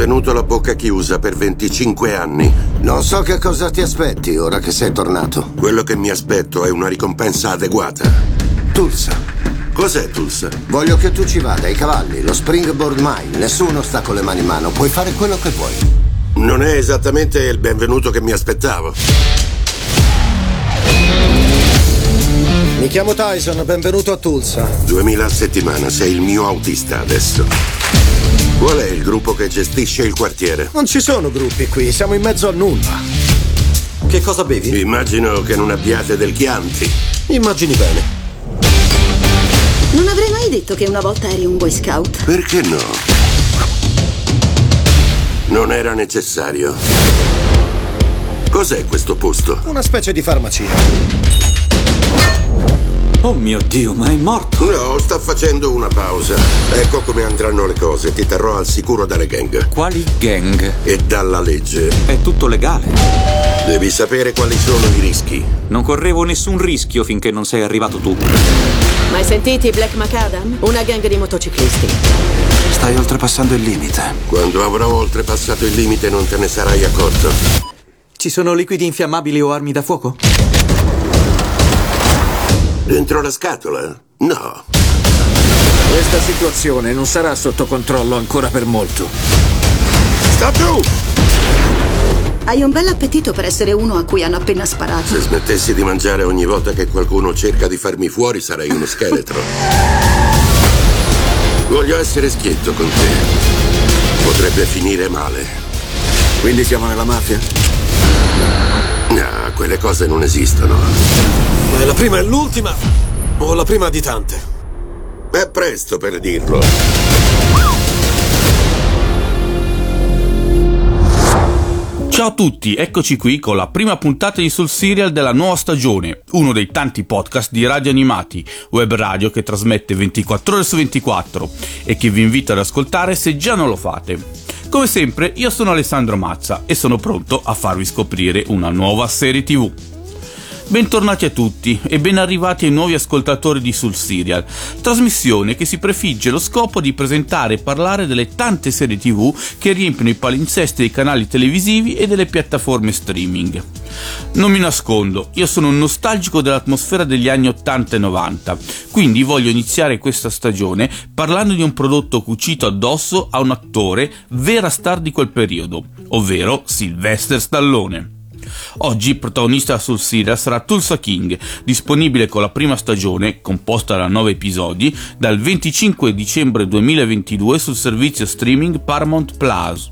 Tenuto la bocca chiusa per 25 anni. Non so che cosa ti aspetti ora che sei tornato. Quello che mi aspetto è una ricompensa adeguata. Tulsa. Cos'è Tulsa? Voglio che tu ci vada ai cavalli, lo Springboard Mine. Nessuno sta con le mani in mano, puoi fare quello che vuoi. Non è esattamente il benvenuto che mi aspettavo. Mi chiamo Tyson, benvenuto a Tulsa. 2000 a settimana, sei il mio autista adesso. Qual è il gruppo che gestisce il quartiere? Non ci sono gruppi qui, siamo in mezzo a nulla. Che cosa bevi? Immagino che non abbiate del Chianti. Immagini bene. Non avrei mai detto che una volta eri un Boy Scout. Perché no? Non era necessario. Cos'è questo posto? Una specie di farmacia. Oh mio Dio, ma è morto! No, sto facendo una pausa. Ecco come andranno le cose. Ti terrò al sicuro dalle gang. Quali gang? E dalla legge. È tutto legale. Devi sapere quali sono i rischi. Non correvo nessun rischio finché non sei arrivato tu. Mai sentiti Black Macadam? Una gang di motociclisti. Stai oltrepassando il limite. Quando avrò oltrepassato il limite non te ne sarai accorto. Ci sono liquidi infiammabili o armi da fuoco? Dentro la scatola? No. Questa situazione non sarà sotto controllo ancora per molto. Sta giù! Hai un bel appetito per essere uno a cui hanno appena sparato. Se smettessi di mangiare ogni volta che qualcuno cerca di farmi fuori sarei uno scheletro. Voglio essere schietto con te. Potrebbe finire male. Quindi siamo nella mafia? No, quelle cose non esistono. Ma è la prima e l'ultima? O la prima di tante? È presto per dirlo. Ciao a tutti, eccoci qui con la prima puntata di Sul Serial della nuova stagione, uno dei tanti podcast di Radio Animati, web radio che trasmette 24 ore su 24 e che vi invito ad ascoltare se già non lo fate. Come sempre, io sono Alessandro Mazza e sono pronto a farvi scoprire una nuova serie TV. Bentornati a tutti e ben arrivati ai nuovi ascoltatori di Sul Serial, trasmissione che si prefigge lo scopo di presentare e parlare delle tante serie tv che riempiono i palinsesti dei canali televisivi e delle piattaforme streaming. Non mi nascondo, io sono un nostalgico dell'atmosfera degli anni 80 e 90, quindi voglio iniziare questa stagione parlando di un prodotto cucito addosso a un attore vera star di quel periodo, ovvero Sylvester Stallone. Oggi protagonista sul serial sarà Tulsa King, disponibile con la prima stagione, composta da 9 episodi, dal 25 dicembre 2022 sul servizio streaming Paramount Plus.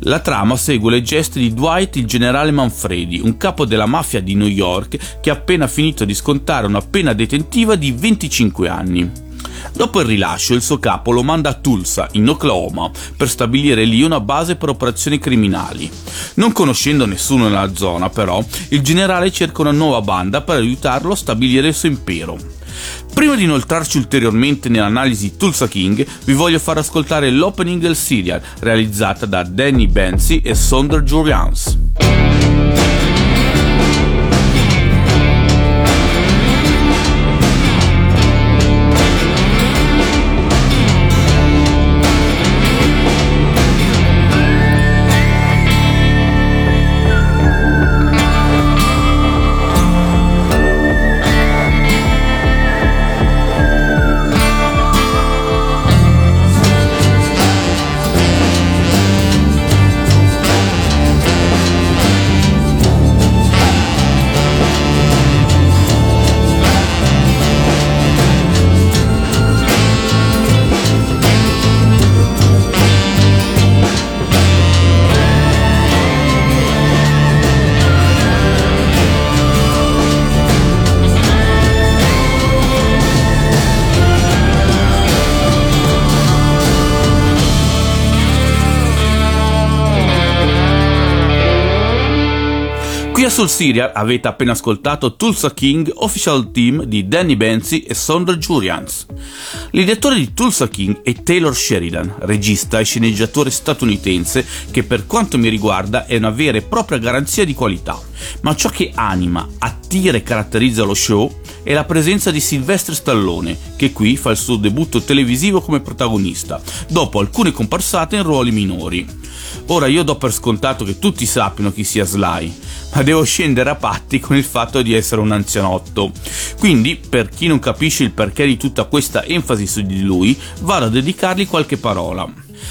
La trama segue le geste di Dwight il generale Manfredi, un capo della mafia di New York che ha appena finito di scontare una pena detentiva di 25 anni. Dopo il rilascio, il suo capo lo manda a Tulsa, in Oklahoma, per stabilire lì una base per operazioni criminali. Non conoscendo nessuno nella zona, però, il generale cerca una nuova banda per aiutarlo a stabilire il suo impero. Prima di inoltrarci ulteriormente nell'analisi Tulsa King, vi voglio far ascoltare l'opening del serial, realizzata da Danny Benzi e Sonder Julians. Sul Serial avete appena ascoltato Tulsa King, official team di Danny Benzi e Sondra Jurians. L'idettore di Tulsa King è Taylor Sheridan, regista e sceneggiatore statunitense che per quanto mi riguarda è una vera e propria garanzia di qualità. Ma ciò che anima, attira e caratterizza lo show è la presenza di Sylvester Stallone, che qui fa il suo debutto televisivo come protagonista, dopo alcune comparsate in ruoli minori. Ora io do per scontato che tutti sappiano chi sia Sly, ma devo scendere a patti con il fatto di essere un anzianotto. Quindi, per chi non capisce il perché di tutta questa enfasi su di lui, vado a dedicargli qualche parola.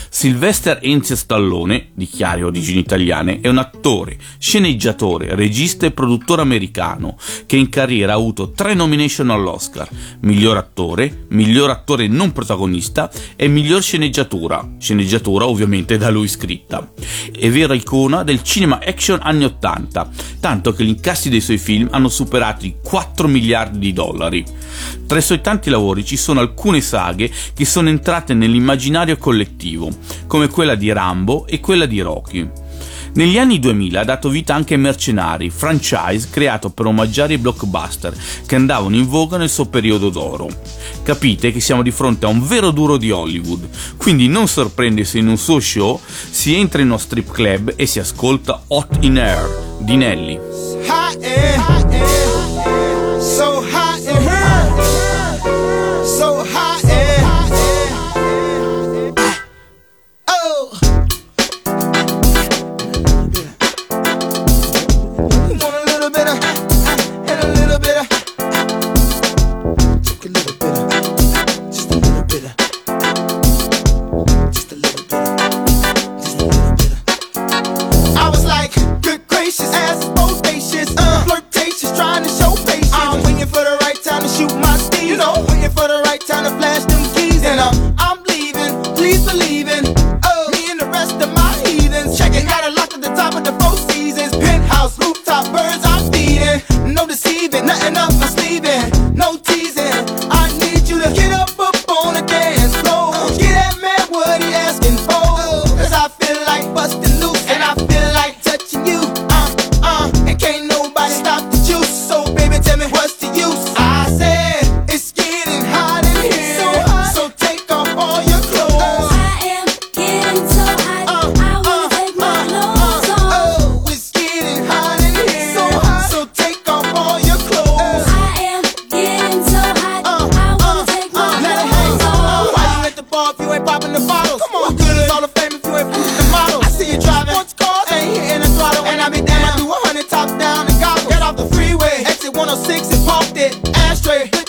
Sylvester Enzio Stallone, di chiare origini italiane, è un attore, sceneggiatore, regista e produttore americano che in carriera ha avuto tre nomination all'Oscar: miglior attore, miglior attore non protagonista e miglior sceneggiatura, sceneggiatura ovviamente da lui scritta. È vera icona del cinema action anni 80, tanto che gli incassi dei suoi film hanno superato i 4 miliardi di dollari. Tra i suoi tanti lavori ci sono alcune saghe che sono entrate nell'immaginario collettivo, come quella di Rambo e quella di Rocky. Negli anni 2000 ha dato vita anche a Mercenari, franchise creato per omaggiare i blockbuster che andavano in voga nel suo periodo d'oro. Capite che siamo di fronte a un vero duro di Hollywood, quindi non sorprende se in un suo show si entra in uno strip club e si ascolta Hot in Air di Nelly. 106 and popped it. Ashtray,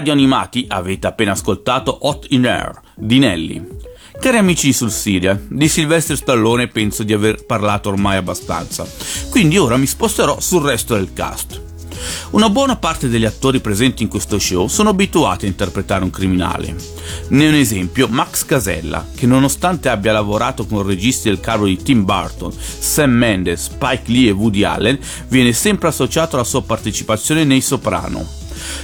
Radio Animati avete appena ascoltato Hot in Air di Nelly. Cari amici sul Serial, di Sylvester Stallone penso di aver parlato ormai abbastanza, quindi ora mi sposterò sul resto del cast. Una buona parte degli attori presenti in questo show sono abituati a interpretare un criminale. Ne è un esempio Max Casella, che nonostante abbia lavorato con registi del calibro di Tim Burton, Sam Mendes, Spike Lee e Woody Allen, viene sempre associato alla sua partecipazione nei Soprano.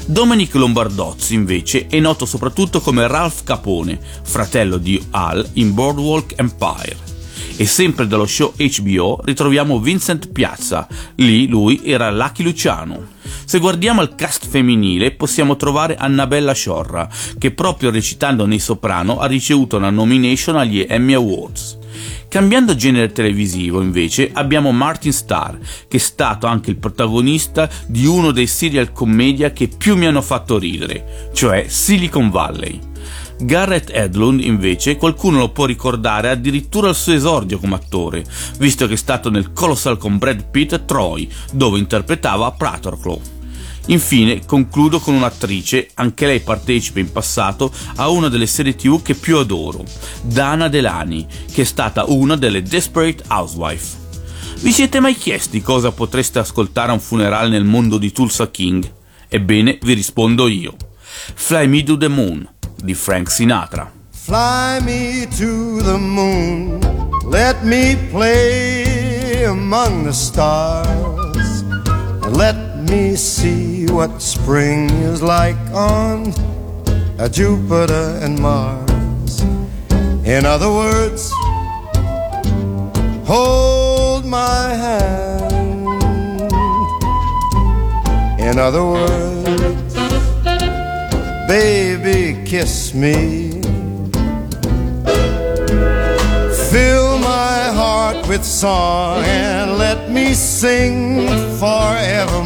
Dominic Lombardozzi invece è noto soprattutto come Ralph Capone, fratello di Al in Boardwalk Empire. E sempre dallo show HBO ritroviamo Vincent Piazza, lì lui era Lucky Luciano. Se guardiamo il cast femminile possiamo trovare Annabella Sciorra, che proprio recitando nei Soprano ha ricevuto una nomination agli Emmy Awards. Cambiando genere televisivo, invece, abbiamo Martin Starr, che è stato anche il protagonista di uno dei serial commedia che più mi hanno fatto ridere, cioè Silicon Valley. Garrett Edlund, invece, qualcuno lo può ricordare addirittura al suo esordio come attore, visto che è stato nel Colossal con Brad Pitt Troy, dove interpretava Pratorclaw. Infine concludo con un'attrice, anche lei partecipa in passato a una delle serie tv che più adoro, Dana Delani, che è stata una delle Desperate Housewife. Vi siete mai chiesti cosa potreste ascoltare a un funerale nel mondo di Tulsa King? Ebbene, vi rispondo io. Fly Me to the Moon di Frank Sinatra. Fly me to the moon, let me play among the stars, let me see what spring is like on Jupiter and Mars. In other words, hold my hand. In other words, baby, kiss me. Fill my heart with song and let me sing forevermore.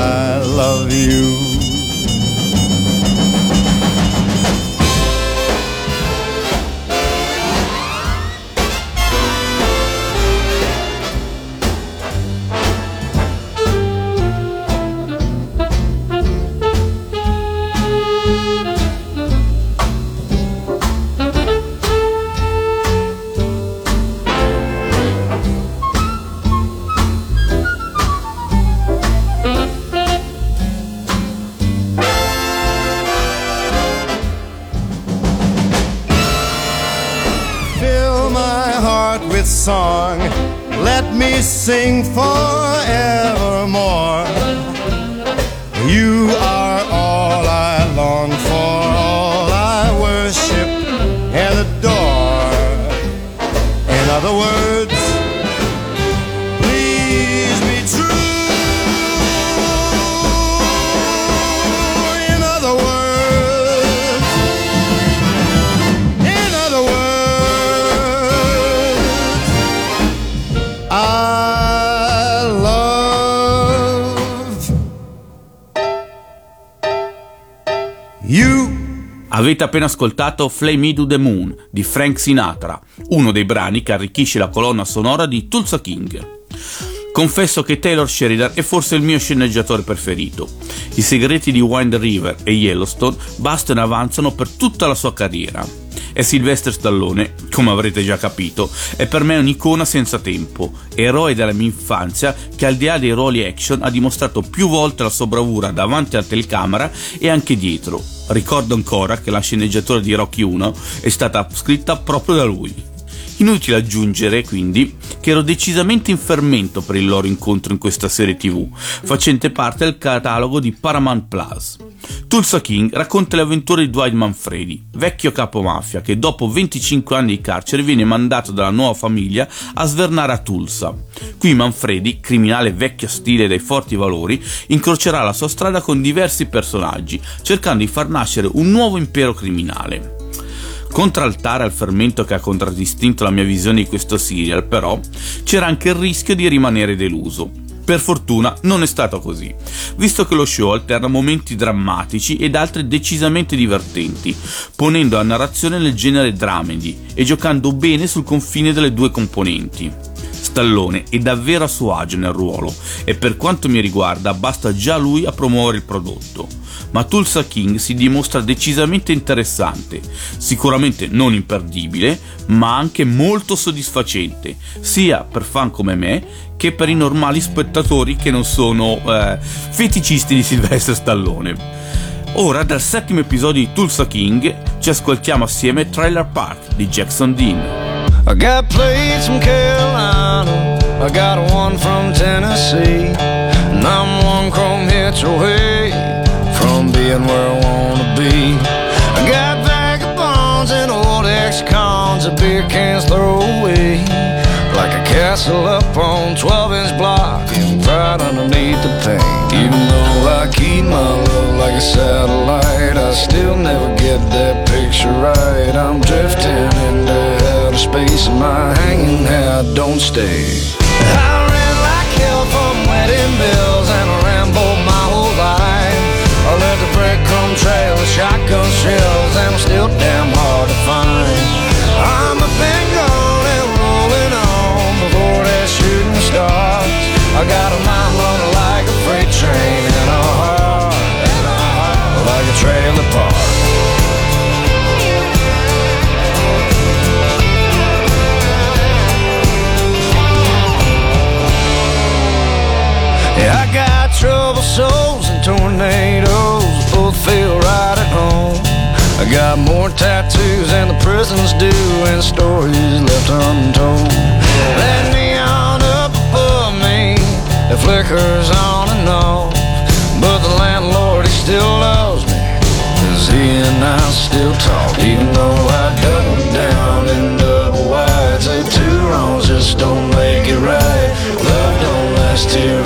forever. Avete appena ascoltato Fly Me to the Moon di Frank Sinatra, uno dei brani che arricchisce la colonna sonora di Tulsa King. Confesso che Taylor Sheridan è forse il mio sceneggiatore preferito. I segreti di Wind River e Yellowstone bastano e avanzano per tutta la sua carriera. E Sylvester Stallone, come avrete già capito, è per me un'icona senza tempo, eroe della mia infanzia che al di là dei ruoli action ha dimostrato più volte la sua bravura davanti alla telecamera e anche dietro. Ricordo ancora che la sceneggiatura di Rocky 1 è stata scritta proprio da lui. Inutile aggiungere, quindi, che ero decisamente in fermento per il loro incontro in questa serie tv, facente parte del catalogo di Paramount Plus. Tulsa King racconta le avventure di Dwight Manfredi, vecchio capo mafia che dopo 25 anni di carcere viene mandato dalla nuova famiglia a svernare a Tulsa. Qui Manfredi, criminale vecchio stile dai forti valori, incrocerà la sua strada con diversi personaggi, cercando di far nascere un nuovo impero criminale. Contraltare al fermento che ha contraddistinto la mia visione di questo serial, però, c'era anche il rischio di rimanere deluso. Per fortuna non è stato così, visto che lo show alterna momenti drammatici ed altri decisamente divertenti, ponendo la narrazione nel genere dramedy e giocando bene sul confine delle due componenti. Stallone è davvero a suo agio nel ruolo e per quanto mi riguarda basta già lui a promuovere il prodotto. Ma Tulsa King si dimostra decisamente interessante, sicuramente non imperdibile, ma anche molto soddisfacente, sia per fan come me che per i normali spettatori che non sono eh, feticisti di Sylvester Stallone. Ora, dal settimo episodio di Tulsa King, ci ascoltiamo assieme Trailer Park di Jackson Dean. I got plates from Carolina, I got one from Tennessee, and I'm one chrome hitch away being where I wanna be. I got vagabonds and old ex-cons, and beer cans throw away. Like a castle up on 12 inch block and right underneath the paint. Even though I keep my love like a satellite, I still never get that picture right. I'm drifting into outer space and my hanging hat don't stay. Breadcrumb trail of shotgun shells and I'm still damn hard to find. Tattoos and the prisons do, and stories left untold. That neon up above me, it flickers on and off. But the landlord, he still loves me, cause he and I still talk. Even though I double down in double wide, say two wrongs just don't make it right. Love don't last here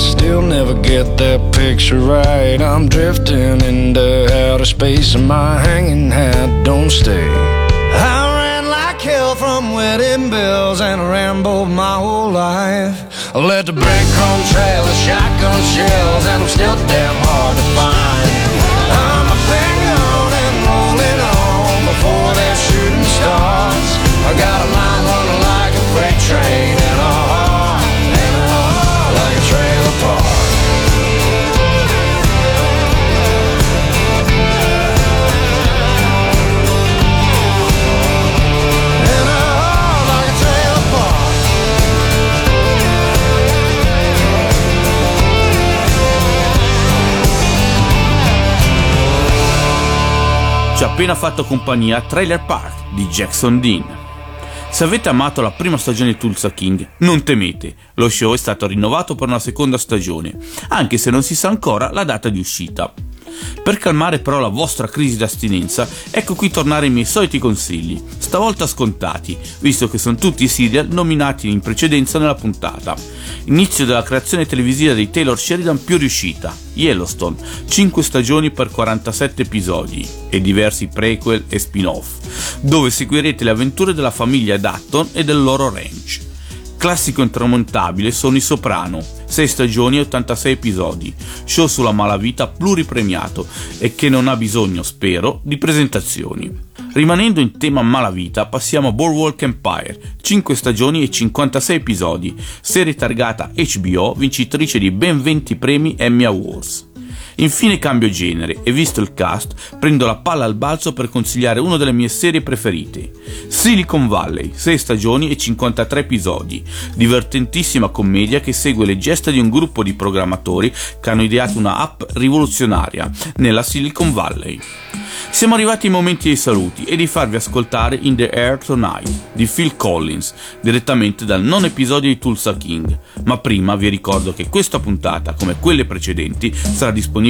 still never get that picture right. I'm drifting into outer space, and my hanging hat don't stay. I ran like hell from wedding bells and rambled my whole life. I let the breadcrumb trail of shotgun shells, and I'm still damn hard to find. I'm a thing on and rolling on before that shooting starts. I got a Ci ha appena fatto compagnia Trailer Park di Jackson Dean. Se avete amato la prima stagione di Tulsa King, non temete, lo show è stato rinnovato per una seconda stagione, anche se non si sa ancora la data di uscita. Per calmare però la vostra crisi d'astinenza, ecco qui tornare i miei soliti consigli, stavolta scontati, visto che sono tutti i serial nominati in precedenza nella puntata. Inizio della creazione televisiva di Taylor Sheridan più riuscita, Yellowstone, 5 stagioni per 47 episodi e diversi prequel e spin-off, dove seguirete le avventure della famiglia Dutton e del loro ranch. Classico intramontabile sono I Soprano, 6 stagioni e 86 episodi, show sulla malavita pluripremiato e che non ha bisogno, spero, di presentazioni. Rimanendo in tema malavita, passiamo a Boardwalk Empire, 5 stagioni e 56 episodi, serie targata HBO, vincitrice di ben 20 premi Emmy Awards. Infine cambio genere e visto il cast prendo la palla al balzo per consigliare una delle mie serie preferite. Silicon Valley, 6 stagioni e 53 episodi, divertentissima commedia che segue le gesta di un gruppo di programmatori che hanno ideato una app rivoluzionaria nella Silicon Valley. Siamo arrivati ai momenti dei saluti e di farvi ascoltare In the Air Tonight di Phil Collins, direttamente dal non episodio di Tulsa King. Ma prima vi ricordo che questa puntata, come quelle precedenti, sarà disponibile